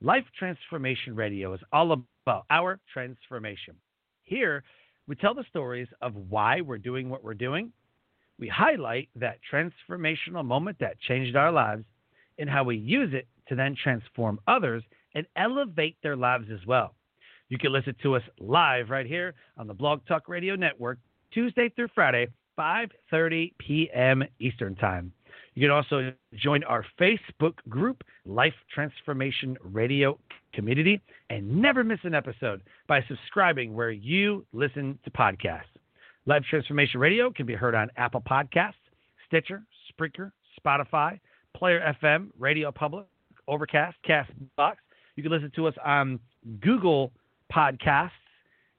Life Transformation Radio is all about our transformation. Here, we tell the stories of why we're doing what we're doing. We highlight that transformational moment that changed our lives and how we use it to then transform others and elevate their lives as well. You can listen to us live right here on the Blog Talk Radio Network, Tuesday through Friday, 5:30 p.m. Eastern Time. You can also join our Facebook group, Life Transformation Radio Community, and never miss an episode by subscribing where you listen to podcasts. Life Transformation Radio can be heard on Apple Podcasts, Stitcher, Spreaker, Spotify, Player FM, Radio Public, Overcast, Castbox. You can listen to us on Google Podcasts,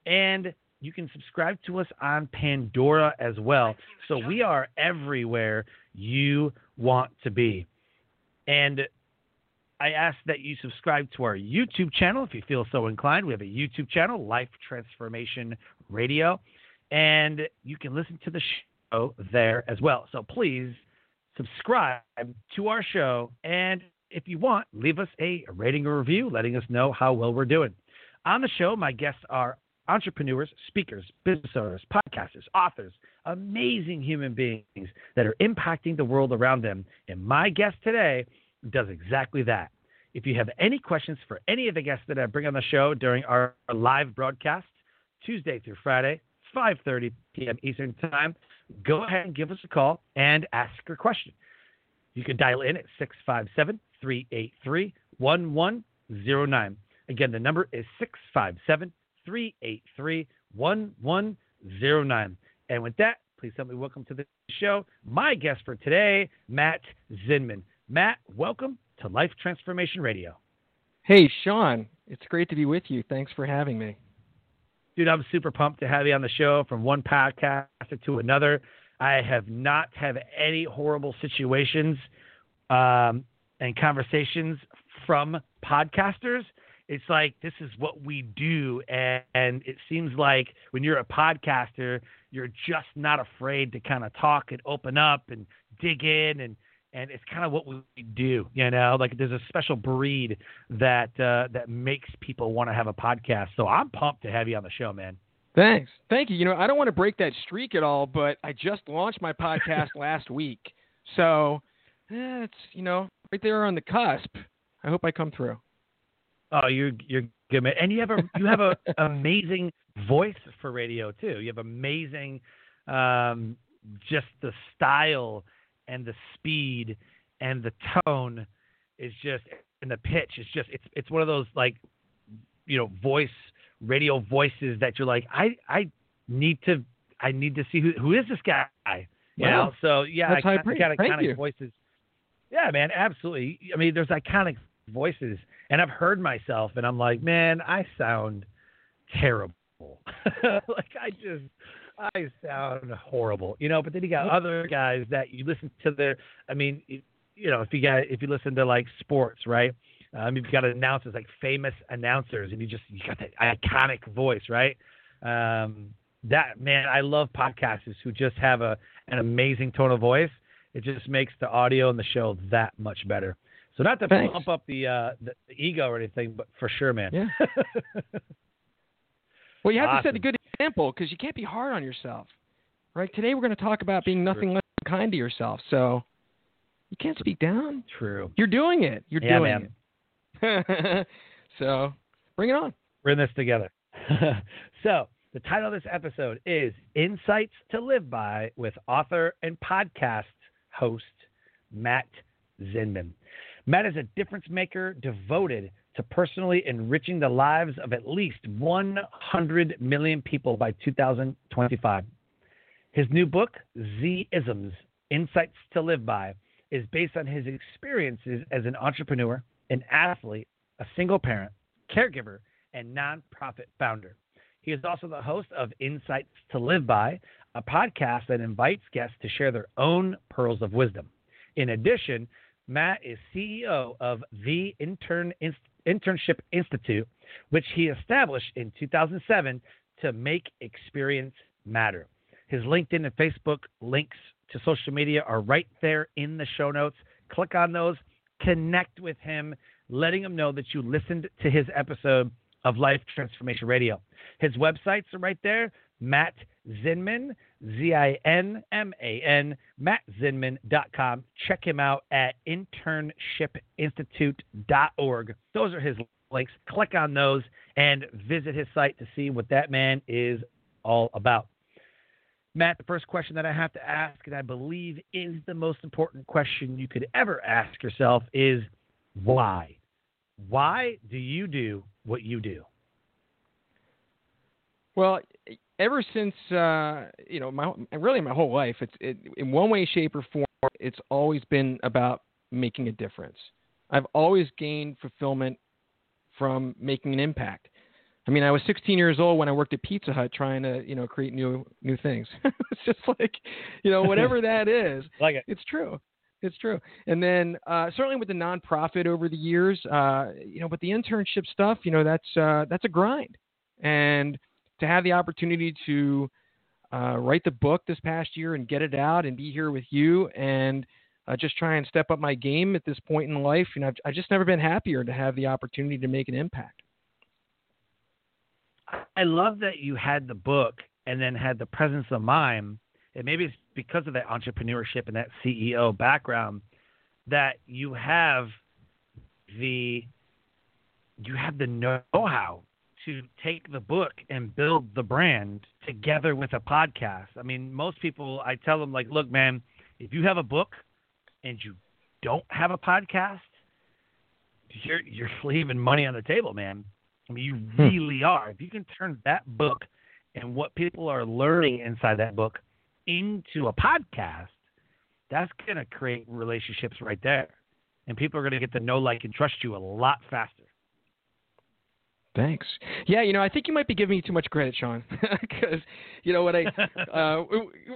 and you can subscribe to us on Pandora as well. So we are everywhere you want to be. And I ask that you subscribe to our YouTube channel if you feel so inclined. We have a YouTube channel, Life Transformation Radio, and you can listen to the show there as well. So please subscribe to our show. And if you want, leave us a rating or review letting us know how well we're doing. On the show, my guests are entrepreneurs, speakers, business owners, podcasters, authors, amazing human beings that are impacting the world around them. And my guest today does exactly that. If you have any questions for any of the guests that I bring on the show during our live broadcast, Tuesday through Friday, 5:30 p.m. Eastern Time, go ahead and give us a call and ask your question. You can dial in at 657 383 1109. Again, the number is 657 383 1109. And with that, please help me welcome to the show my guest for today, Matt Zinman. Matt, welcome to Life Transformation Radio. Hey, Sean. It's great to be with you. Thanks for having me. Dude, I'm super pumped to have you on the show from one podcaster to another. I have not had any horrible situations um, and conversations from podcasters it's like this is what we do. And, and, it seems like when you're a podcaster you're just not afraid to kind of talk and open up and dig in and and it's kind of what we do you know? Like there's a special breed that uh, that makes people want to have a podcast. So i'm pumped to have you on the show man. Thanks. Thank you. You know i don't want to break that streak at all but i just launched my podcast last week. So eh, it's you know right there on the cusp. I hope i come through Oh, you're you're good, man. And you have a you have a amazing voice for radio too. You have amazing, um, just the style and the speed and the tone is just and the pitch is just it's it's one of those like you know voice radio voices that you're like I I need to I need to see who who is this guy. You wow. know, so yeah, That's I, kind of iconic voices. Yeah, man, absolutely. I mean, there's iconic voices and I've heard myself and I'm like, man, I sound terrible. like I just I sound horrible, you know. But then you got other guys that you listen to their. I mean, you know, if you got if you listen to like sports, right? Um, you've got announcers like famous announcers, and you just you got that iconic voice, right? Um, that man, I love podcasters who just have a an amazing tone of voice. It just makes the audio and the show that much better. So not to Thanks. pump up the, uh, the the ego or anything, but for sure, man. Yeah. Well, you have to set a good example because you can't be hard on yourself, right? Today we're going to talk about being nothing less than kind to yourself. So you can't speak down. True. You're doing it. You're Yeah, doing it. so bring it on. We're in this together. so, the title of this episode is Insights to Live By with author and podcast host Matt Zinman. Matt is a difference maker devoted to personally enriching the lives of at least 100 million people by 2025. His new book, Z Isms Insights to Live By, is based on his experiences as an entrepreneur, an athlete, a single parent, caregiver, and nonprofit founder. He is also the host of Insights to Live By, a podcast that invites guests to share their own pearls of wisdom. In addition, Matt is CEO of the Intern Inst- Internship Institute, which he established in 2007 to make experience matter. His LinkedIn and Facebook links to social media are right there in the show notes. Click on those, connect with him, letting him know that you listened to his episode of Life Transformation Radio. His websites are right there. Matt Zinman, Z I N M A N, mattzinman.com. Check him out at internshipinstitute.org. Those are his links. Click on those and visit his site to see what that man is all about. Matt, the first question that I have to ask, and I believe is the most important question you could ever ask yourself, is why? Why do you do what you do? Well, ever since uh, you know my really my whole life, it's it, in one way, shape, or form, it's always been about making a difference. I've always gained fulfillment from making an impact. I mean, I was 16 years old when I worked at Pizza Hut trying to you know create new new things. it's just like you know whatever that is. Like it. It's true. It's true. And then uh, certainly with the nonprofit over the years, uh, you know, but the internship stuff, you know, that's uh, that's a grind. And to have the opportunity to uh, write the book this past year and get it out and be here with you and uh, just try and step up my game at this point in life, you know, I've, I've just never been happier to have the opportunity to make an impact. I love that you had the book and then had the presence of mind, and maybe it's because of that entrepreneurship and that CEO background that you have the you have the know-how to take the book and build the brand together with a podcast. I mean, most people I tell them like, look, man, if you have a book and you don't have a podcast, you're you're leaving money on the table, man. I mean, you hmm. really are. If you can turn that book and what people are learning inside that book into a podcast, that's going to create relationships right there. And people are going to get to know, like, and trust you a lot faster. Thanks. Yeah, you know, I think you might be giving me too much credit, Sean, because you know when I uh,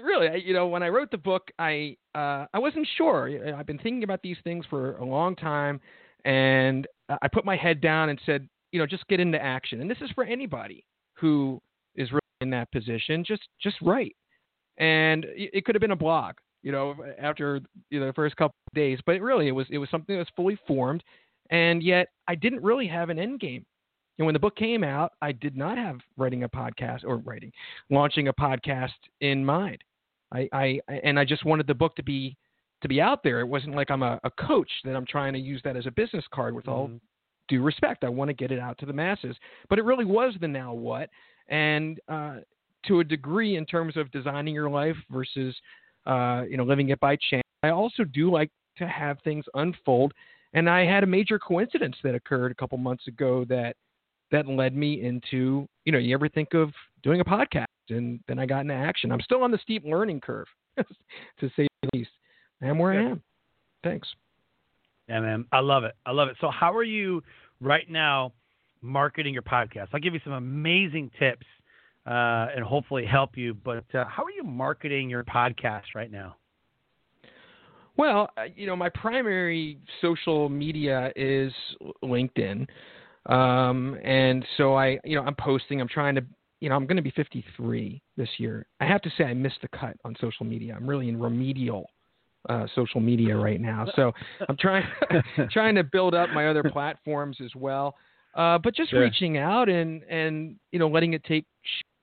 really, I, you know, when I wrote the book, I uh, I wasn't sure. I've been thinking about these things for a long time, and I put my head down and said, you know, just get into action. And this is for anybody who is really in that position. Just just write, and it it could have been a blog, you know, after you know the first couple of days, but really it was it was something that was fully formed, and yet I didn't really have an end game. And when the book came out, I did not have writing a podcast or writing, launching a podcast in mind. I, I and I just wanted the book to be to be out there. It wasn't like I'm a, a coach that I'm trying to use that as a business card with all Mhm. due respect. I want to get it out to the masses. But it really was the now what. And uh, to a degree, in terms of designing your life versus uh, you know living it by chance, I also do like to have things unfold. And I had a major coincidence that occurred a couple months ago that that led me into you know you ever think of doing a podcast and then I got into action. I'm still on the steep learning curve, to say the least. I am where I Good. am. Thanks. Yeah, man. I love it. I love it. So, how are you right now marketing your podcast? I'll give you some amazing tips uh, and hopefully help you. But uh, how are you marketing your podcast right now? Well, uh, you know, my primary social media is LinkedIn, um, and so I, you know, I'm posting. I'm trying to, you know, I'm going to be 53 this year. I have to say, I missed the cut on social media. I'm really in remedial uh, social media right now, so I'm trying trying to build up my other platforms as well. Uh, but just Sure. reaching out and and you know letting it take,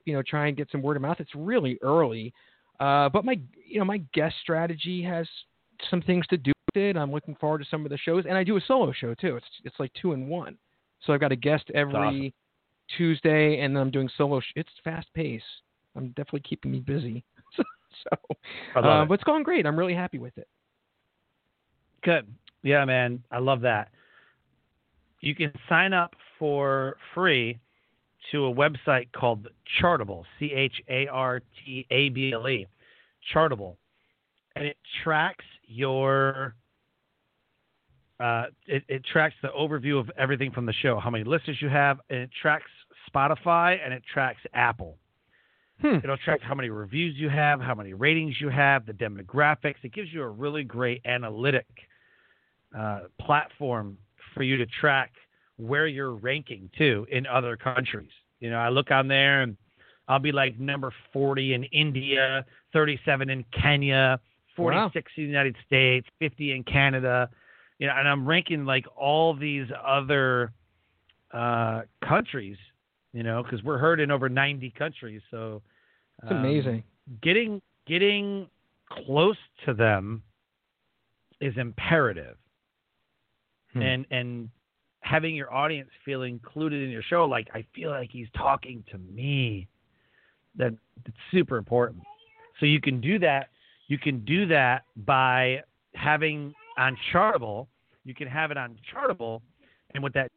you know, try and get some word of mouth. It's really early, uh, but my you know my guest strategy has some things to do with it. I'm looking forward to some of the shows, and I do a solo show too. It's it's like two in one. So I've got a guest every awesome. Tuesday, and then I'm doing solo. Sh- it's fast paced. I'm definitely keeping me busy. so, I uh, it. but it's going great. I'm really happy with it. Good. Yeah, man. I love that. You can sign up for free to a website called Chartable, C H A R T A B L E, Chartable. And it tracks your uh, it, it tracks the overview of everything from the show, how many listeners you have, and it tracks Spotify and it tracks Apple. Hmm. It'll track how many reviews you have, how many ratings you have, the demographics. It gives you a really great analytic uh, platform for you to track where you're ranking too in other countries. You know, I look on there and I'll be like number 40 in India, 37 in Kenya, 46 in the United States, 50 in Canada. You know, and I'm ranking like all these other uh, countries. You know, because we're heard in over 90 countries. So It's um, amazing. getting getting close to them is imperative Hmm. and and having your audience feel included in your show like i feel like he's talking to me that it's super important so you can do that you can do that by having on chartable you can have it on chartable and what that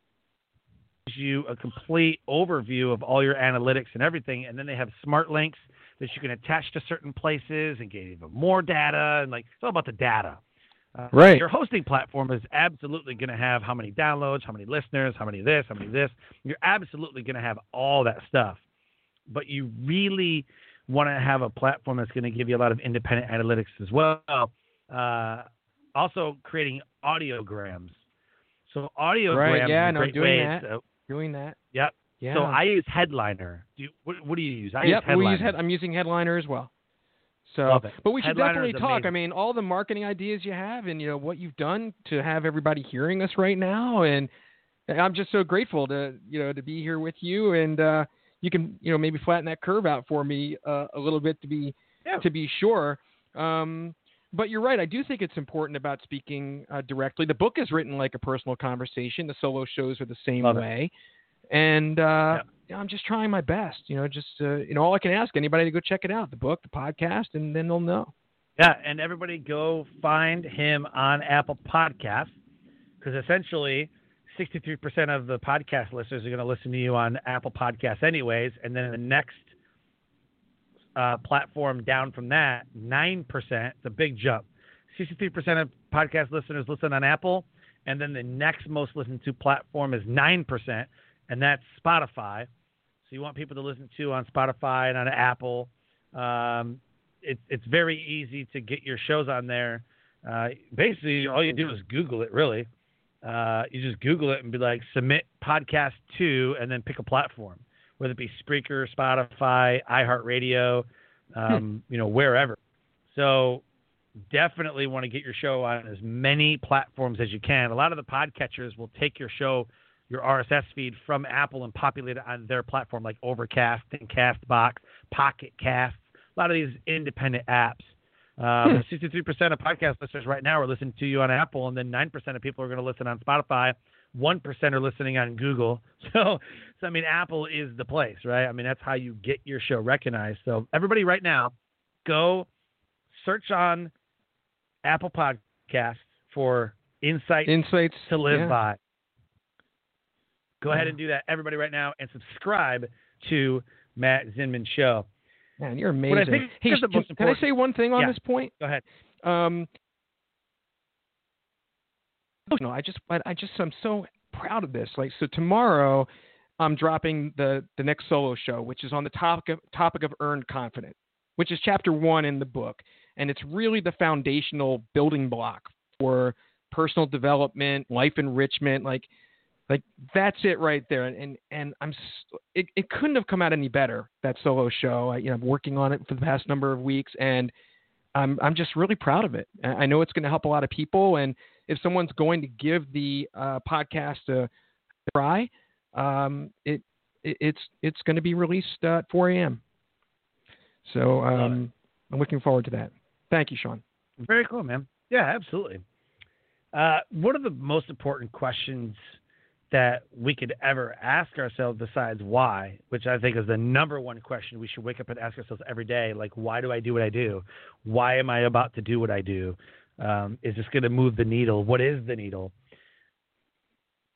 gives you a complete overview of all your analytics and everything and then they have smart links that you can attach to certain places and get even more data and like it's all about the data uh, Right. Your hosting platform is absolutely going to have how many downloads, how many listeners, how many this, how many this. You're absolutely going to have all that stuff. But you really want to have a platform that's going to give you a lot of independent analytics as well. Uh, also, creating audiograms. So audiograms Right, yeah, no, great doing way. that. to- Doing that. yep. Yeah. So I use Headliner. Do you, what, what do you use? I yep, use Headliner. we use head, I'm using Headliner as well. So, Love it. but we should Headliner definitely talk. I mean, all the marketing ideas you have, and you know what you've done to have everybody hearing us right now, and I'm just so grateful to you know to be here with you, and uh, you can you know maybe flatten that curve out for me uh, a little bit to be Yeah. to be sure. Um, but you're right. I do think it's important about speaking uh, directly. The book is written like a personal conversation. The solo shows are the same Love it. way, and uh, know, I'm just trying my best. You know, just uh, you know, all I can ask anybody to go check it out, the book, the podcast, and then they'll know. Yeah, and everybody go find him on Apple Podcasts because essentially 63% of the podcast listeners are going to listen to you on Apple Podcasts anyways, and then the next uh, platform down from that, 9%, it's a big jump. 63% of podcast listeners listen on Apple, and then the next most listened to platform is 9%, and that's Spotify. So you want people to listen to on Spotify and on Apple. Um, it, it's very easy to get your shows on there. Uh, basically, all you do is Google it, really. Uh, you just Google it and be like, submit podcast to, and then pick a platform, whether it be Spreaker, Spotify, iHeartRadio, um, you know, wherever. So definitely want to get your show on as many platforms as you can. A lot of the podcatchers will take your show, your RSS feed from Apple and populate it on their platform, like Overcast and Castbox, Pocket Cast, a lot of these independent apps. Um, 63% of podcast listeners right now are listening to you on Apple, and then 9% of people are going to listen on Spotify. 1% are listening on Google. So, so, I mean, Apple is the place, right? I mean, that's how you get your show recognized. So, everybody right now, go search on Apple Podcasts for Insight Insights to Live yeah. By. Go ahead and do that, everybody, right now, and subscribe to Matt Zinman Show. Man, you're amazing. Hey, the can, most can I say one thing on Yeah. this point? Go ahead. Um, Oh, no, I just, I, I just, I'm so proud of this. Like, so tomorrow, I'm dropping the the next solo show, which is on the topic of topic of earned confidence, which is chapter one in the book. and it's really the foundational building block for personal development, life enrichment, like like that's it right there. And and I'm it, it couldn't have come out any better that solo show. I, you know, I'm working on it for the past number of weeks, and I'm I'm just really proud of it. I know it's going to help a lot of people, and if someone's going to give the uh, podcast a try, um, it, it, it's it's going to be released uh, at 4 a.m. So um, I'm looking forward to that. Thank you, Sean. Very cool, man. Yeah, absolutely. Uh, what are the most important questions that we could ever ask ourselves besides why, which I think is the number one question we should wake up and ask ourselves every day. Like, why do I do what I do? Why am I about to do what I do? Um, is this going to move the needle? What is the needle?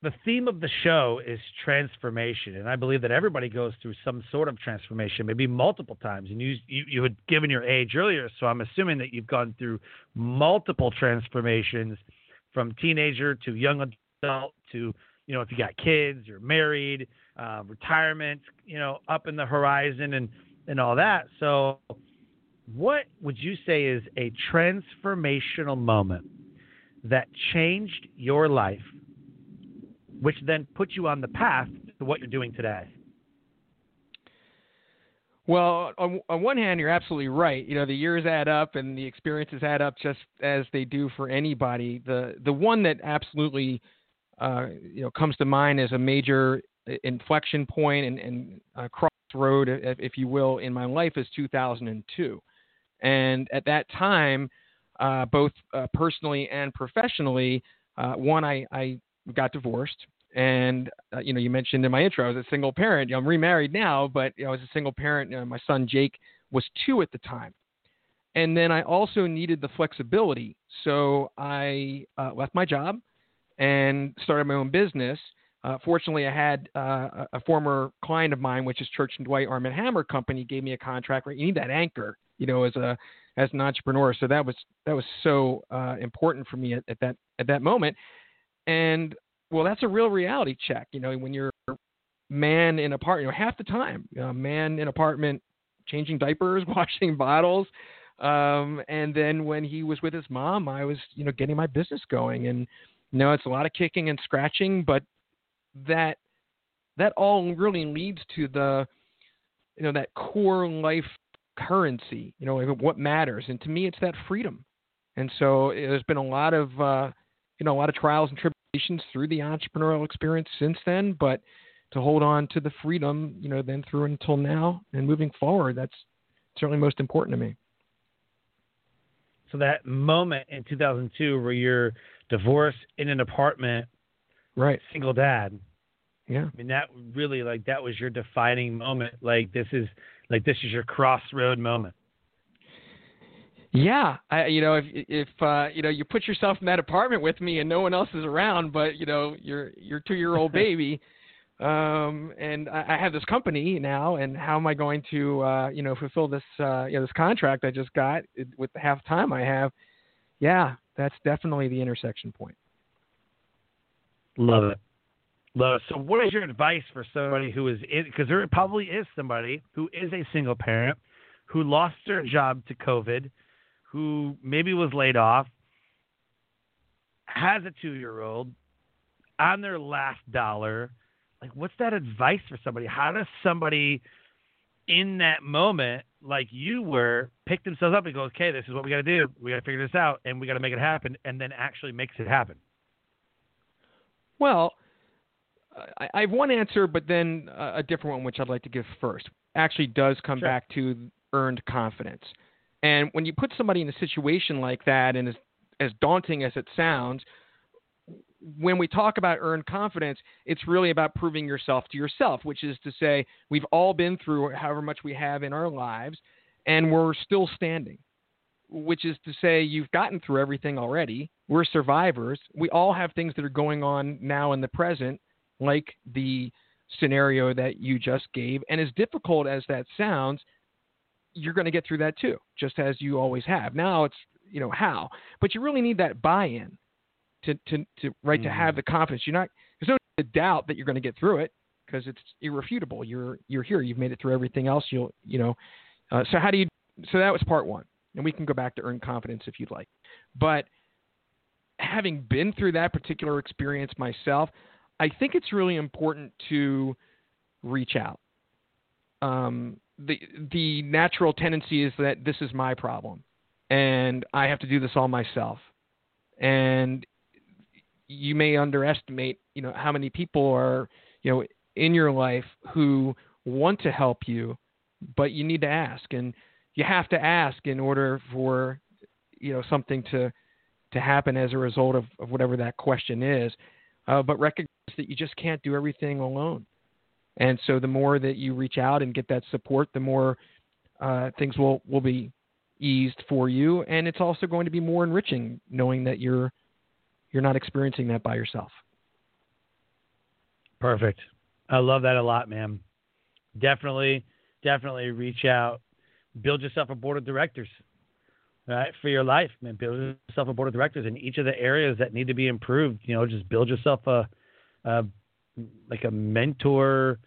The theme of the show is transformation, and I believe that everybody goes through some sort of transformation, maybe multiple times. And you, you, you had given your age earlier, so I'm assuming that you've gone through multiple transformations from teenager to young adult to you know, if you got kids, you're married, uh, retirement, you know, up in the horizon and, and all that. So, what would you say is a transformational moment that changed your life, which then put you on the path to what you're doing today? Well, on, on one hand, you're absolutely right. You know, the years add up and the experiences add up just as they do for anybody. The the one that absolutely uh, you know comes to mind as a major inflection point and, and uh, crossroad, if, if, you will, in my life is 2002. And at that time, uh, both uh, personally and professionally, uh, one I, I got divorced. And uh, you know, you mentioned in my intro, I was a single parent. You know, I'm remarried now, but you know, I was a single parent. You know, my son Jake was two at the time. And then I also needed the flexibility, so I left my job and started my own business. Uh, fortunately, I had uh, a former client of mine, which is Church and Dwight Arm and Hammer Company, gave me a contract. Right, you need that anchor, you know, as a as an entrepreneur. So that was that was so uh, important for me at, at, that at that moment. And well, that's a real reality check. You know, when you're man in apartment, you know, half the time, uh, man in apartment, changing diapers, washing bottles. Um, and then when he was with his mom, I was, you know, getting my business going and no, it's a lot of kicking and scratching, but that that all really leads to the you know that core life currency. You know what matters, and to me, it's that freedom. And so there's been a lot of uh, you know a lot of trials and tribulations through the entrepreneurial experience since then, but to hold on to the freedom, you know, then through until now and moving forward, that's certainly most important to me. So that moment in 2002 where you're divorced in an apartment, right? Single dad. Yeah. I mean that really like that was your defining moment. Like this is like this is your crossroad moment. Yeah, I, you know, if if uh, you know you put yourself in that apartment with me and no one else is around, but you know your your two year old baby, um, and I, I have this company now, and how am I going to uh, you know fulfill this uh, you know this contract I just got with the half time I have? Yeah, that's definitely the intersection point. Love it. So, what is your advice for somebody who is in, because there probably is somebody who is a single parent who lost their job to COVID, who maybe was laid off, has a two year old on their last dollar. Like, what's that advice for somebody? How does somebody in that moment, like you were, pick themselves up and go, okay, this is what we got to do. We got to figure this out and we got to make it happen, and then actually makes it happen? Well, I, I have one answer, but then a different one, which I'd like to give first. Actually, does come sure. back to earned confidence. And when you put somebody in a situation like that, and as, as daunting as it sounds, when we talk about earned confidence, it's really about proving yourself to yourself, which is to say, we've all been through however much we have in our lives, and we're still standing, which is to say, you've gotten through everything already. We're survivors. We all have things that are going on now in the present, like the scenario that you just gave. And as difficult as that sounds, you're going to get through that too, just as you always have. Now it's, you know, how. But you really need that buy in to to, to right mm. to have mm. the confidence. You're not there's no doubt that you're going to get through it because it's irrefutable. You're you're here. You've made it through everything else. You'll you know. Uh, so how do you? So that was part one. And we can go back to earn confidence if you'd like. But having been through that particular experience myself, I think it's really important to reach out. Um, the the natural tendency is that this is my problem, and I have to do this all myself. And you may underestimate, you know, how many people are, you know, in your life who want to help you, but you need to ask, and you have to ask in order for, you know, something to to happen as a result of, of whatever that question is. Uh, but recognize that you just can't do everything alone. And so the more that you reach out and get that support, the more uh, things will, will be eased for you. And it's also going to be more enriching knowing that you're you're not experiencing that by yourself. Perfect. I love that a lot, man. Definitely, definitely reach out. Build yourself a board of directors right, for your life, man. Build yourself a board of directors in each of the areas that need to be improved. You know, just build yourself a, a like a mentorship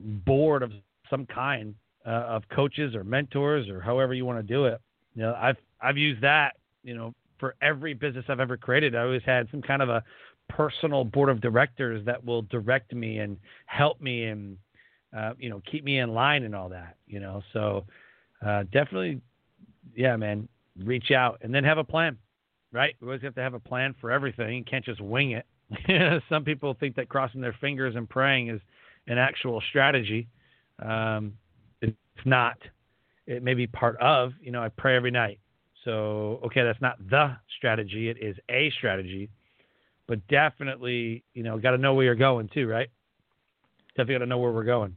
board of some kind uh, of coaches or mentors or however you want to do it. You know, I've I've used that. You know, for every business I've ever created, I always had some kind of a personal board of directors that will direct me and help me and uh, you know keep me in line and all that. You know, so uh, definitely yeah, man, reach out and then have a plan, right? We always have to have a plan for everything. You can't just wing it. Some people think that crossing their fingers and praying is an actual strategy. Um, it's not. It may be part of, you know, I pray every night. So, okay, that's not the strategy. It is a strategy, but definitely, you know, got to know where you're going too, right? Definitely got to know where we're going.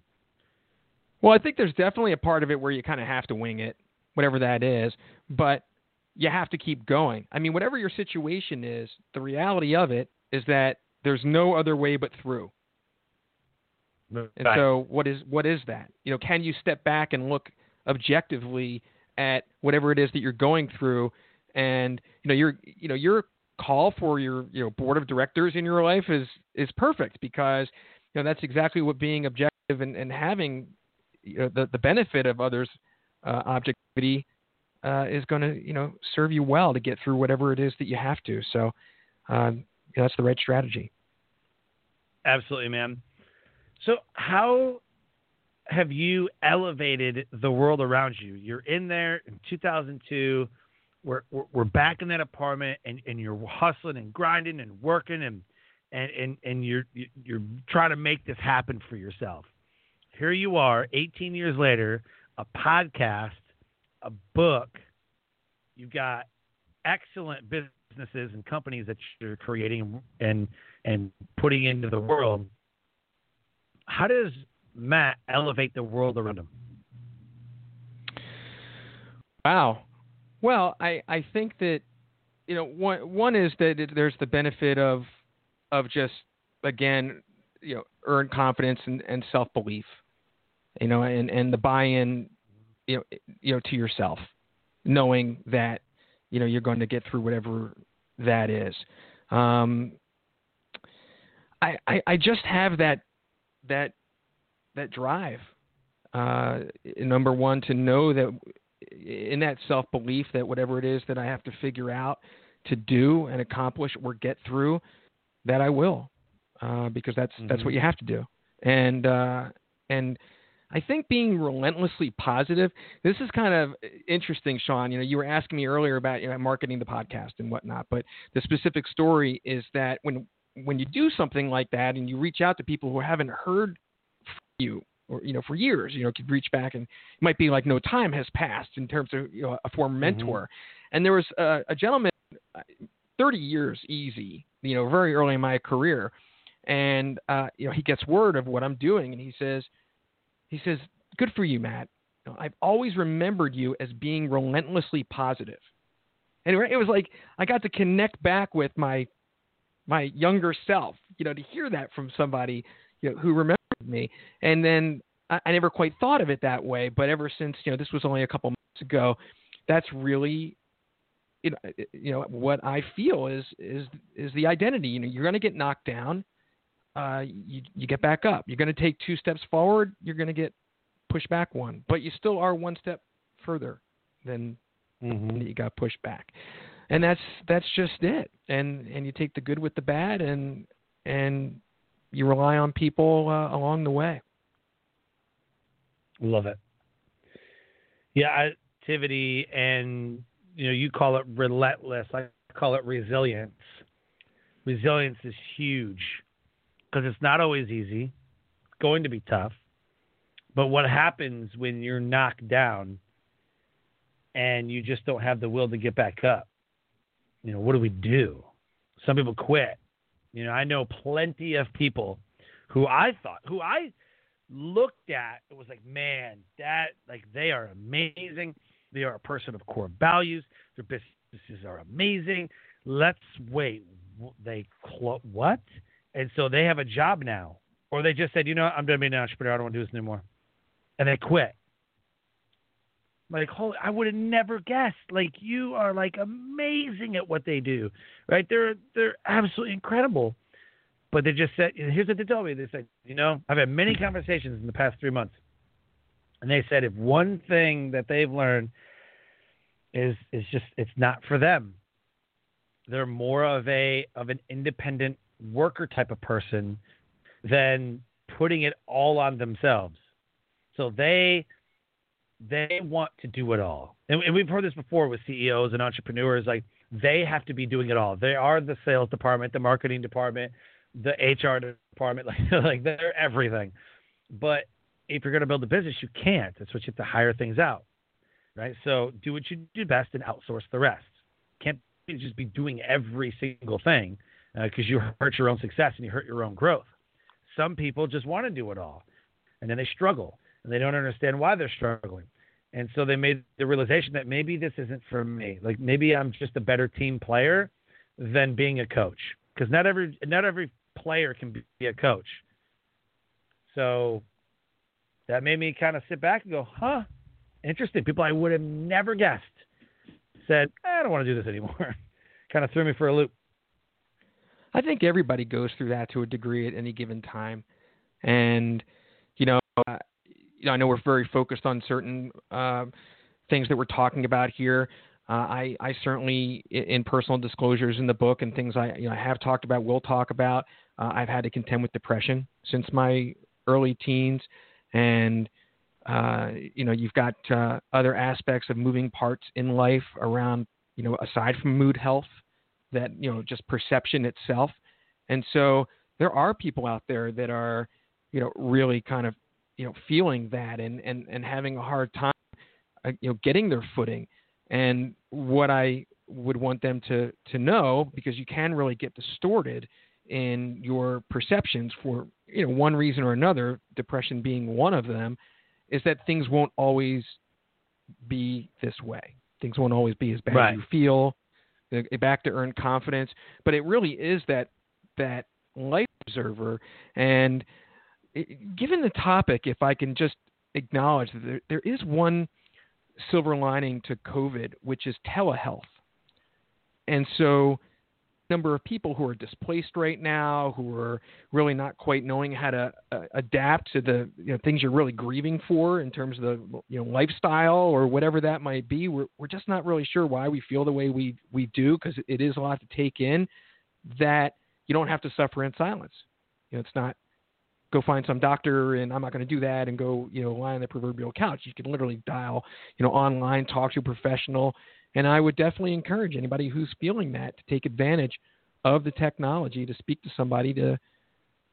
Well, I think there's definitely a part of it where you kind of have to wing it whatever that is, but you have to keep going. I mean, whatever your situation is, the reality of it is that there's no other way but through. Right. And so, what is what is that? You know, can you step back and look objectively at whatever it is that you're going through, and you know, your you know your call for your you know board of directors in your life is is perfect because you know that's exactly what being objective and, and having you know, the the benefit of others uh, objectivity uh, is going to you know serve you well to get through whatever it is that you have to. So um, that's the right strategy. Absolutely, man. So how have you elevated the world around you? You're in there in 2002. We're, we're back in that apartment and, and you're hustling and grinding and working and, and, and, and you're, you're trying to make this happen for yourself. Here you are 18 years later a podcast, a book. You've got excellent businesses and companies that you're creating and and putting into the world. How does Matt elevate the world around him? Wow. Well, I, I think that you know one one is that it, there's the benefit of of just again you know earn confidence and, and self belief you know, and, and the buy-in, you know, you know, to yourself, knowing that, you know, you're going to get through whatever that is. Um, I, I, I just have that, that, that drive. Uh, number one, to know that in that self belief that whatever it is that I have to figure out to do and accomplish or get through, that I will, uh, because that's mm-hmm. that's what mm-hmm. you have to do. And uh, and I think being relentlessly positive. This is kind of interesting, Sean. You know, you were asking me earlier about you know, marketing the podcast and whatnot, but the specific story is that when when you do something like that and you reach out to people who haven't heard from you or you know for years, you know, could reach back and it might be like no time has passed in terms of you know a former mm-hmm. mentor. Mm-hmm. And there was a, a gentleman, uh, 30 years easy, you know, very early in my career, and uh, you know he gets word of what I'm doing and he says he says, Good for you, Matt. I've always remembered you as being relentlessly positive. And it was like I got to connect back with my my younger self, you know, to hear that from somebody you know, who remembered me. And then I, I never quite thought of it that way, but ever since you know this was only a couple months ago, that's really you know, you know what I feel is is is the identity. You know, you're going to get knocked down uh, you you get back up. You're going to take two steps forward. You're going to get pushed back one, but you still are one step further. than Mm-hmm. you got pushed back. And that's that's just it. And and you take the good with the bad and and you rely on people uh, along the way. Love it. Yeah, activity and you know you call it relentless. I call it resilience. Resilience is huge because it's not always easy. It's going to be tough. But what happens when you're knocked down and you just don't have the will to get back up? You know, what do we do? Some people quit. You know, I know plenty of people who I thought, who I looked at, it was like, man, that, like, they are amazing. They are a person of core values. Their businesses are amazing. Let's wait. They clo- what? And so they have a job now, or they just said, you know, what? I'm done being an entrepreneur. I don't want to do this anymore, and they quit. Like, holy, I would have never guessed. Like, you are like amazing at what they do, right? They're they're absolutely incredible. But they just said, here's what they told me. They said, you know, I've had many conversations in the past three months, and they said if one thing that they've learned is is just it's not for them. They're more of a of an independent worker type of person than putting it all on themselves. So they they want to do it all. And, and we've heard this before with CEOs and entrepreneurs like they have to be doing it all. They are the sales department, the marketing department, the HR department, like like they're everything. But if you're going to build a business, you can't. That's what you have to hire things out, right? So do what you do best and outsource the rest. Can't just be doing every single thing because uh, you hurt your own success and you hurt your own growth. Some people just want to do it all, and then they struggle and they don't understand why they're struggling. And so they made the realization that maybe this isn't for me. Like maybe I'm just a better team player than being a coach because not every not every player can be a coach. So that made me kind of sit back and go, huh, interesting. People I would have never guessed said, I don't want to do this anymore. kind of threw me for a loop. I think everybody goes through that to a degree at any given time, and you know, uh, you know, I know we're very focused on certain uh, things that we're talking about here. Uh, I, I certainly, in personal disclosures in the book and things I, you know, I have talked about, will talk about. Uh, I've had to contend with depression since my early teens, and uh, you know, you've got uh, other aspects of moving parts in life around, you know, aside from mood health, that you know, just perception itself, and so there are people out there that are, you know, really kind of, you know, feeling that and and and having a hard time, uh, you know, getting their footing. And what I would want them to to know, because you can really get distorted in your perceptions for you know one reason or another, depression being one of them, is that things won't always be this way. Things won't always be as bad Right. as you feel. Back to earn confidence, but it really is that that life observer. And given the topic, if I can just acknowledge that there, there is one silver lining to COVID, which is telehealth. And so, number of people who are displaced right now, who are really not quite knowing how to uh, adapt to the you know, things you're really grieving for in terms of the you know lifestyle or whatever that might be. We're we're just not really sure why we feel the way we we do because it is a lot to take in. That you don't have to suffer in silence. You know, it's not go find some doctor and I'm not going to do that and go, you know, lie on the proverbial couch. You can literally dial, you know, online, talk to a professional. And I would definitely encourage anybody who's feeling that to take advantage of the technology to speak to somebody to,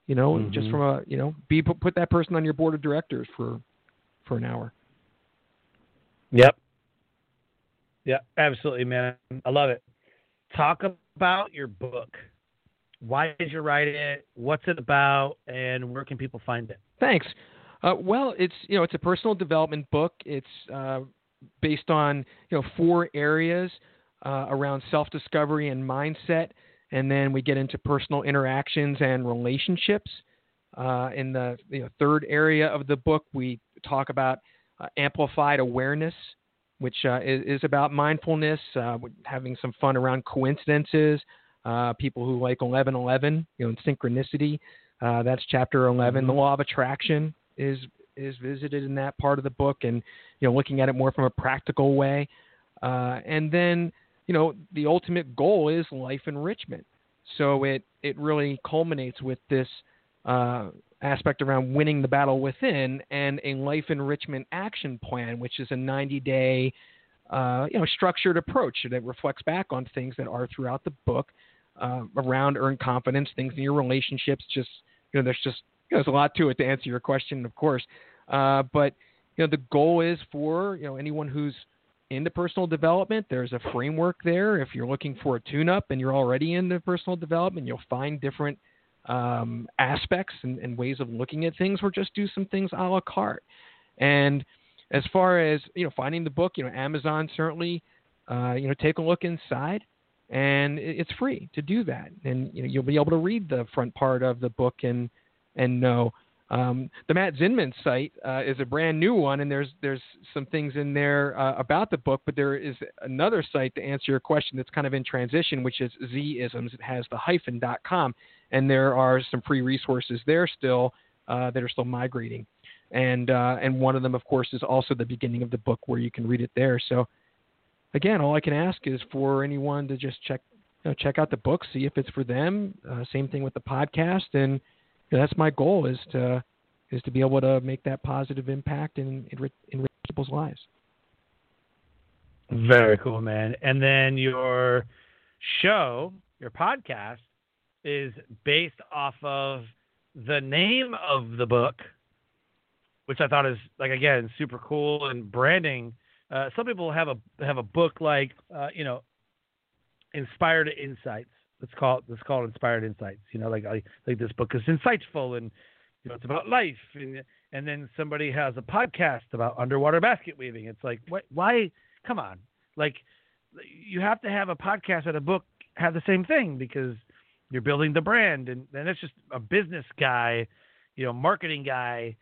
you know, just Mhm. from a, you know, be put, put that person on your board of directors for, for an hour. Yep. Yeah, absolutely, man. I love it. Talk about your book. Why did you write it? What's it about? And where can people find it? Thanks. Uh, well, it's you know it's a personal development book. It's uh, based on you know four areas uh, around self discovery and mindset, and then we get into personal interactions and relationships. Uh, in the you know, third area of the book, we talk about uh, amplified awareness, which uh, is, is about mindfulness, uh, having some fun around coincidences. Uh, people who like 1111, you know, and synchronicity. Uh, that's chapter 11. The law of attraction is is visited in that part of the book, and you know, looking at it more from a practical way. Uh, and then, you know, the ultimate goal is life enrichment. So it it really culminates with this uh, aspect around winning the battle within and a life enrichment action plan, which is a 90 day, uh, you know, structured approach that reflects back on things that are throughout the book uh, around earned confidence, things in your relationships. Just you know, there's just there's a lot to it to answer your question, of course. Uh, but you know, the goal is for you know anyone who's into personal development. There's a framework there. If you're looking for a tune-up and you're already into personal development, you'll find different um, aspects and, and, ways of looking at things, or just do some things a la carte. And as far as you know, finding the book, you know, Amazon certainly, uh, you know, take a look inside, and it's free to do that, and you know, you'll be able to read the front part of the book and and know um, the Matt Zinman site uh, is a brand new one, and there's there's some things in there uh, about the book. But there is another site to answer your question that's kind of in transition, which is Z-isms. It has the hyphen dot com, and there are some free resources there still uh, that are still migrating. And uh, and one of them, of course, is also the beginning of the book where you can read it there. So again, all I can ask is for anyone to just check you know, check out the book, see if it's for them. Uh, same thing with the podcast and that's my goal is to is to be able to make that positive impact in enrich, enrich people's lives. Very cool, man. And then your show, your podcast, is based off of the name of the book, which I thought is like again super cool and branding. Uh, some people have a have a book like uh, you know, Inspired Insights, let's call it let's call it inspired insights. You know, like I like this book is insightful and you know it's about life and and then somebody has a podcast about underwater basket weaving. It's like what why come on. Like you have to have a podcast and a book have the same thing because you're building the brand and, and it's just a business guy, you know, marketing guy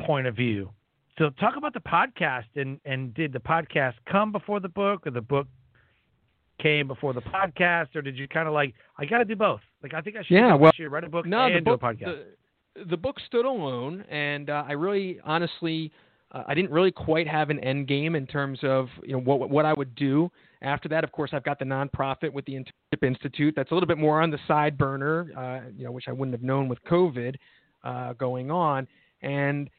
point of view. So talk about the podcast and and did the podcast come before the book or the book came before the podcast, or did you kind of like I got to do both? Like I think I should. Yeah, well, should write a book no, and the book, do a podcast. The, the book stood alone, and uh, I really, honestly, uh, I didn't really quite have an end game in terms of you know what what I would do after that. Of course, I've got the nonprofit with the Internship Institute. That's a little bit more on the side burner, uh, you know, which I wouldn't have known with COVID uh, going on, and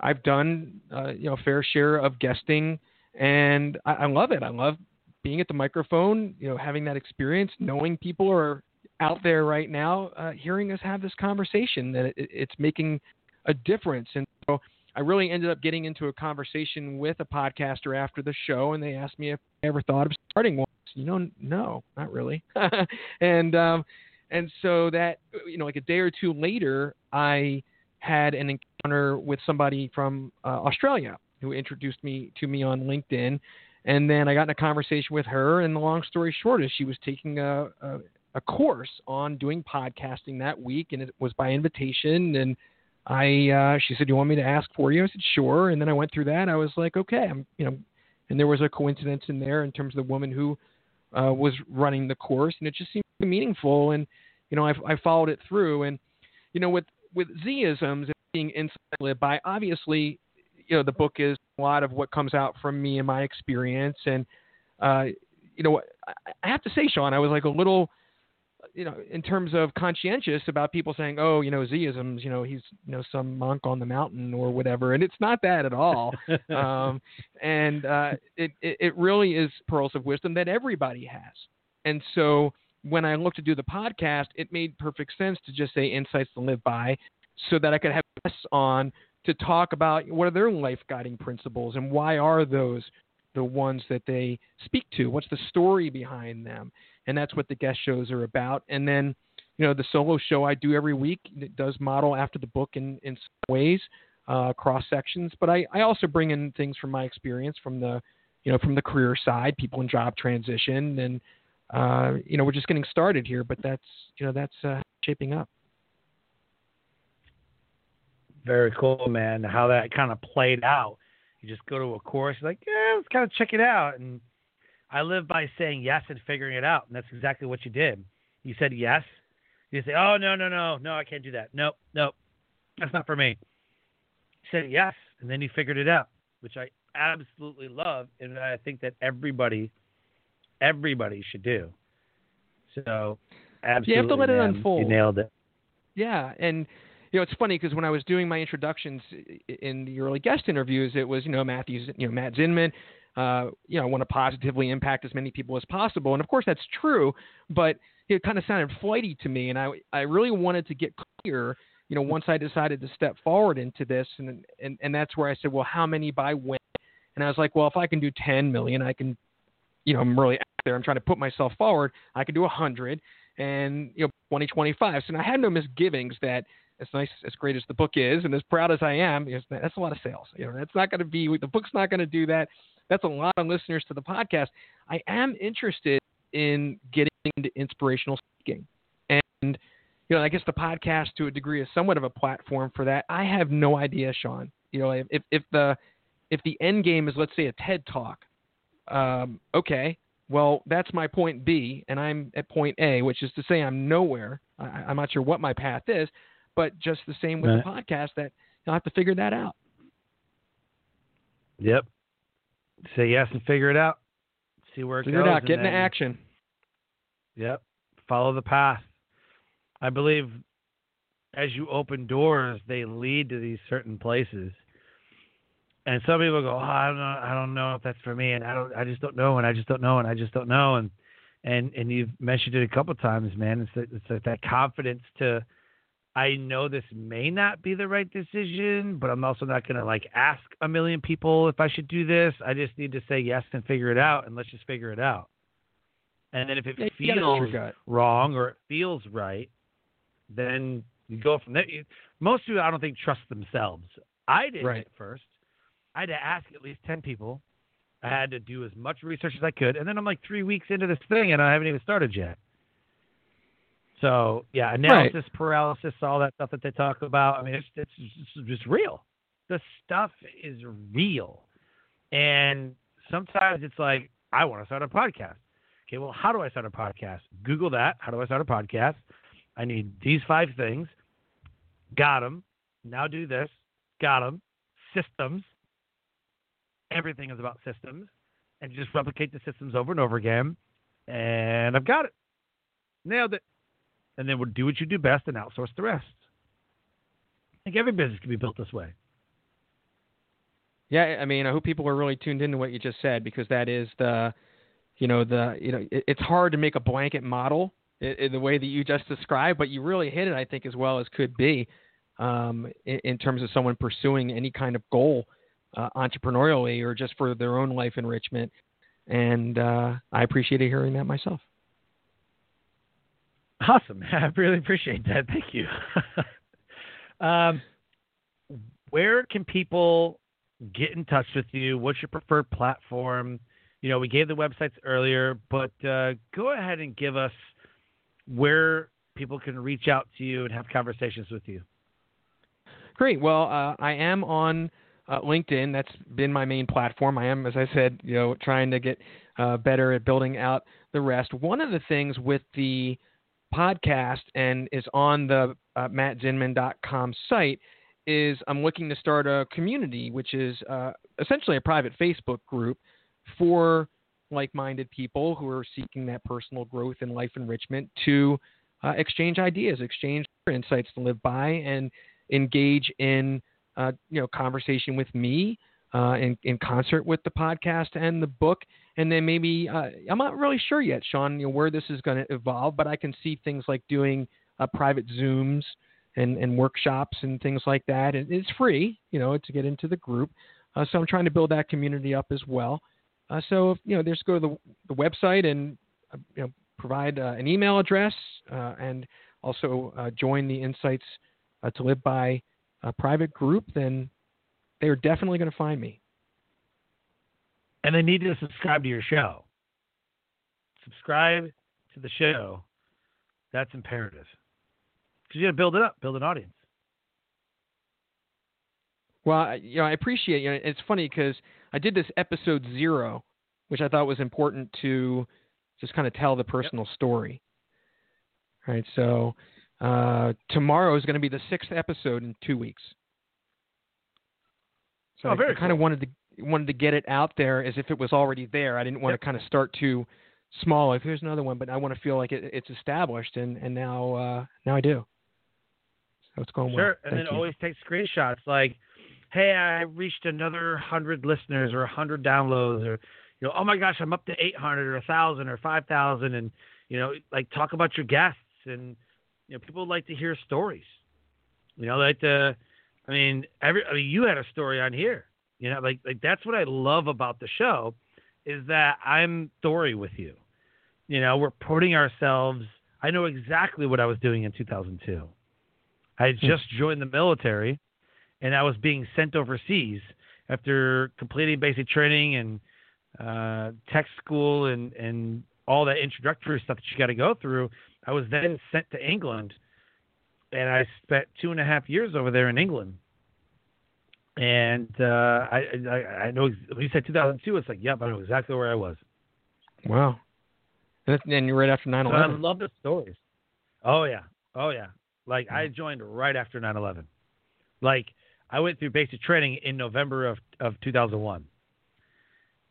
I've done uh, you know a fair share of guesting, and I, I love it. I love being at the microphone, you know, having that experience, knowing people are out there right now, uh, hearing us have this conversation, that it, it's making a difference. And so I really ended up getting into a conversation with a podcaster after the show, and they asked me if I ever thought of starting one. You know, no, not really. and um, and so that you know, like a day or two later, I had an encounter with somebody from uh, Australia who introduced me to me on LinkedIn and then I got in a conversation with her, and the long story short is she was taking a, a, a course on doing podcasting that week, and it was by invitation. And I, uh, she said, "You want me to ask for you?" I said, "Sure." And then I went through that. I was like, "Okay," I'm, you know, and there was a coincidence in there in terms of the woman who uh, was running the course, and it just seemed meaningful. And you know, I, I followed it through, and you know, with with Z-isms being inside led by, obviously, you know, the book is a lot of what comes out from me and my experience. And, uh, you know, I have to say, Sean, I was like a little, you know, in terms of conscientious about people saying, oh, you know, Z-isms, you know, he's, you know, some monk on the mountain or whatever. And it's not that at all. um, and uh, it, it really is pearls of wisdom that everybody has. And so when I looked to do the podcast, it made perfect sense to just say insights to live by so that I could have guests on to talk about what are their life guiding principles and why are those the ones that they speak to? What's the story behind them? And that's what the guest shows are about. And then, you know, the solo show I do every week it does model after the book in, in some ways, uh, cross sections. But I, I also bring in things from my experience from the, you know, from the career side, people in job transition. And, uh, you know, we're just getting started here, but that's, you know, that's uh, shaping up. Very cool, man. How that kind of played out. You just go to a course, like, yeah, let's kind of check it out. And I live by saying yes and figuring it out. And that's exactly what you did. You said yes. You say, oh, no, no, no, no, I can't do that. Nope, nope. That's not for me. You said yes, and then you figured it out, which I absolutely love, and I think that everybody, everybody should do. So, absolutely, you have to let it unfold. You nailed it. Yeah, and you know it's funny because when I was doing my introductions in the early guest interviews, it was you know Matthew's, you know Matt Zinman. Uh, you know, I want to positively impact as many people as possible, and of course that's true. But it kind of sounded flighty to me, and I I really wanted to get clear. You know, once I decided to step forward into this, and and and that's where I said, well, how many by when? And I was like, well, if I can do 10 million, I can, you know, I'm really out there. I'm trying to put myself forward. I can do a 100 and, you know, 2025. So I had no misgivings that as nice, as great as the book is, and as proud as I am, that's a lot of sales. You know, that's not going to be, the book's not going to do that. That's a lot of listeners to the podcast. I am interested in getting into inspirational speaking. And, you know, I guess the podcast to a degree is somewhat of a platform for that. I have no idea, Sean. You know, if, if the, if the end game is let's say a TED talk, um, okay, well that's my point B, and I'm at point A, which is to say I'm nowhere. I, am not sure what my path is, but just the same with right. the podcast that you'll have to figure that out. Yep. Say yes and figure it out. See where it figure goes. it out. Get into action. Yep. Follow the path. I believe as you open doors, they lead to these certain places and some people go, oh, I don't know, I don't know if that's for me, and I don't, I just don't know, and I just don't know, and I just don't know, and and and you've mentioned it a couple times, man. It's that, it's that confidence to, I know this may not be the right decision, but I'm also not gonna like ask a million people if I should do this. I just need to say yes and figure it out, and let's just figure it out. And then if it yeah, feels wrong or it feels right, then you go from there. Most people, I don't think, trust themselves. I did right. at first. I had to ask at least 10 people. I had to do as much research as I could. And then I'm like three weeks into this thing and I haven't even started yet. So, yeah, analysis right. paralysis, all that stuff that they talk about. I mean, it's, it's, it's just real. The stuff is real. And sometimes it's like, I want to start a podcast. Okay, well, how do I start a podcast? Google that. How do I start a podcast? I need these five things. Got them. Now do this. Got them. Systems everything is about systems and you just replicate the systems over and over again. And I've got it. Nailed it. And then we'll do what you do best and outsource the rest. I think every business can be built this way. Yeah, I mean, I hope people are really tuned into what you just said because that is the, you know, the, you know, it, it's hard to make a blanket model in, in, the way that you just described, but you really hit it, I think, as well as could be, um, in, in terms of someone pursuing any kind of goal uh, entrepreneurially or just for their own life enrichment. And uh, I appreciated hearing that myself. Awesome. I really appreciate that. Thank you. um, where can people get in touch with you? What's your preferred platform? You know, we gave the websites earlier, but uh, go ahead and give us where people can reach out to you and have conversations with you. Great. Well, uh, I am on uh, LinkedIn. That's been my main platform. I am, as I said, you know, trying to get uh, better at building out the rest. One of the things with the podcast and is on the uh, mattzinman.com site is I'm looking to start a community, which is uh, essentially a private Facebook group for like-minded people who are seeking that personal growth and life enrichment to uh, exchange ideas, exchange insights to live by, and engage in uh, you know conversation with me uh, in, in concert with the podcast and the book. And then maybe uh, I'm not really sure yet, Sean, you know, where this is going to evolve, but I can see things like doing uh, private Zooms and, and workshops and things like that. And it's free, you know, to get into the group. Uh, so I'm trying to build that community up as well. Uh, so if, you know, just go to the, the website and you know provide an email address and also join the Insights to Live by private group, then they're definitely going to find me. And they need to subscribe to your show. Subscribe to the show. That's imperative. Because you got to build it up, build an audience. Well, you know, I appreciate you know, it's funny because I did this episode zero, which I thought was important to just kind of tell the personal yep. story. Right. So uh, tomorrow is going to be the sixth episode in two weeks. So Oh, I, kind of wanted to wanted to get it out there as if it was already there. I didn't want Yep. to kind of start too small. Like here's another one, but I want to feel like it, it's established, and and now uh, now I do. So it's going well. Sure, and Thank then you. always take screenshots like, "Hey, I reached another hundred listeners or hundred downloads," or you know, "Oh my gosh, I'm up to eight hundred or thousand or five thousand, and you know, like talk about your guests and you know, people like to hear stories. You know, like the, I mean, every, I mean, you had a story on here. You know, like like that's what I love about the show, is that I'm story with you. You know, we're putting ourselves. I know exactly what I was doing in 2002. I had just joined the military, and I was being sent overseas after completing basic training and uh, tech school and and all that introductory stuff that you got to go through. I was then sent to England, and I spent two and a half years over there in England. And uh, I, I I know when you said 2002, it's like, yep, I know exactly where I was. Wow. And and you're right after 9 So I love the stories. Oh yeah, oh yeah. Like I joined right after 9/11. Like I went through basic training in November of of 2001,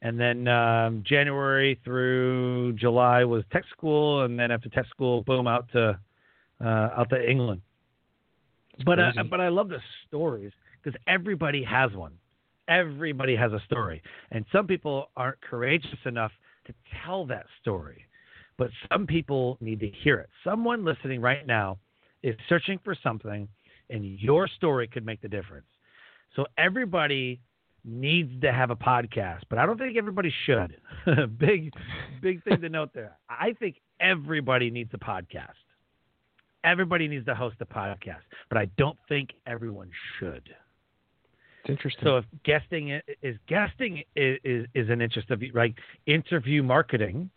and then um, January through July was tech school, and then after tech school, boom, out to uh, out to England. But uh, crazy. but I love the stories because everybody has one. Everybody has a story, and some people aren't courageous enough to tell that story but some people need to hear it. Someone listening right now is searching for something, and your story could make the difference. So everybody needs to have a podcast, but I don't think everybody should. big, big thing to note there. I think everybody needs a podcast. Everybody needs to host a podcast, but I don't think everyone should. It's interesting. So if guesting is guesting is, is, is an interest of like interview marketing,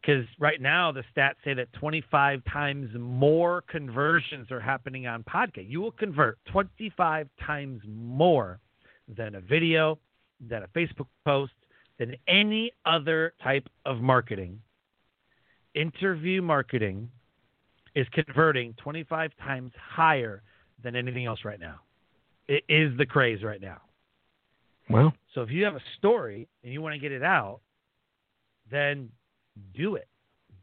because right now the stats say that 25 times more conversions are happening on podcast. You will convert 25 times more than a video, than a Facebook post, than any other type of marketing. Interview marketing is converting 25 times higher than anything else right now. It is the craze right now. Well, So if you have a story and you want to get it out, then do it.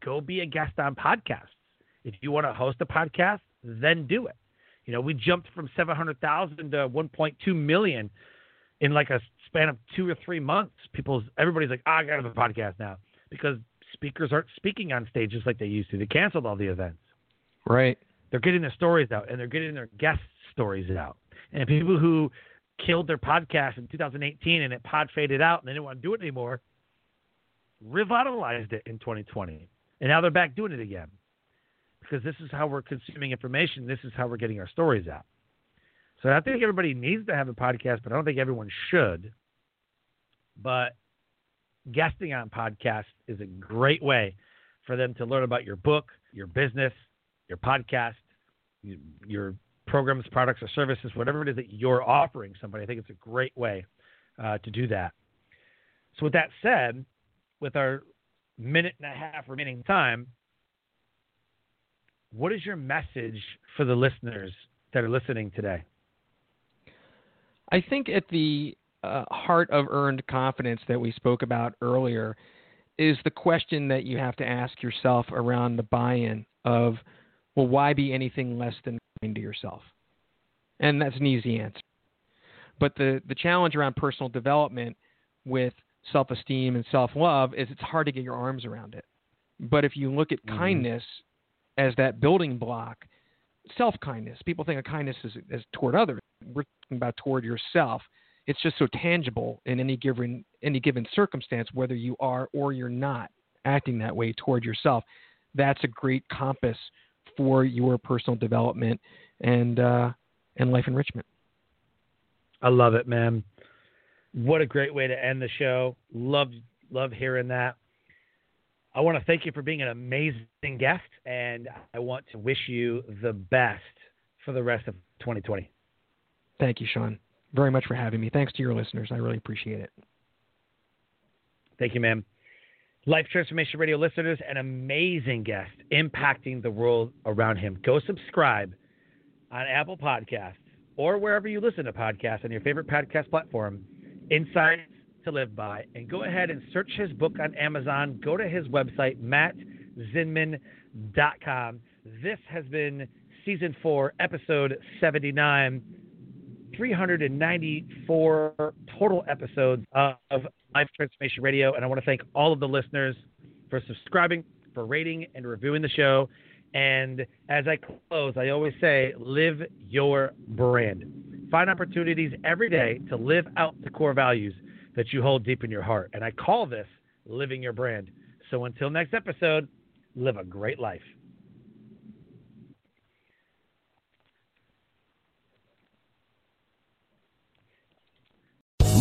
Go be a guest on podcasts. If you want to host a podcast, then do it. You know, we jumped from 700,000 to 1.2 million in like a span of 2 or 3 months. People's everybody's like, "Ah, I got to have a podcast now." Because speakers aren't speaking on stages like they used to. They canceled all the events Right. they're getting their stories out and they're getting their guest stories out. And people who killed their podcast in 2018 and it pod faded out and they didn't want to do it anymore, revitalized it in 2020. And now they're back doing it again. Because this is how we're consuming information. This is how we're getting our stories out. So I think everybody needs to have a podcast, but I don't think everyone should. But guesting on podcasts is a great way for them to learn about your book, your business, your podcast, your programs, products, or services, whatever it is that you're offering somebody. I think it's a great way uh, to do that. So, with that said, with our minute and a half remaining time, what is your message for the listeners that are listening today? I think at the uh, heart of earned confidence that we spoke about earlier is the question that you have to ask yourself around the buy-in of, well, why be anything less than kind to yourself? And that's an easy answer. But the, the challenge around personal development with self-esteem and self-love is it's hard to get your arms around it. But if you look at Mhm. kindness as that building block, self-kindness, people think of kindness as, as toward others. We're talking about toward yourself. It's just so tangible in any given any given circumstance, whether you are or you're not acting that way toward yourself. That's a great compass for your personal development and uh, and life enrichment. I love it, man. What a great way to end the show. Love love hearing that. I want to thank you for being an amazing guest, and I want to wish you the best for the rest of 2020. Thank you, Sean, very much for having me. Thanks to your listeners. I really appreciate it. Thank you, ma'am. Life Transformation Radio listeners, an amazing guest impacting the world around him. Go subscribe on Apple Podcasts or wherever you listen to podcasts on your favorite podcast platform Insights to Live By. And go ahead and search his book on Amazon. Go to his website, mattzinman.com. This has been season four, episode 79. 394 total episodes of Life Transformation Radio. And I want to thank all of the listeners for subscribing, for rating, and reviewing the show. And as I close, I always say, live your brand. Find opportunities every day to live out the core values that you hold deep in your heart. And I call this living your brand. So until next episode, live a great life.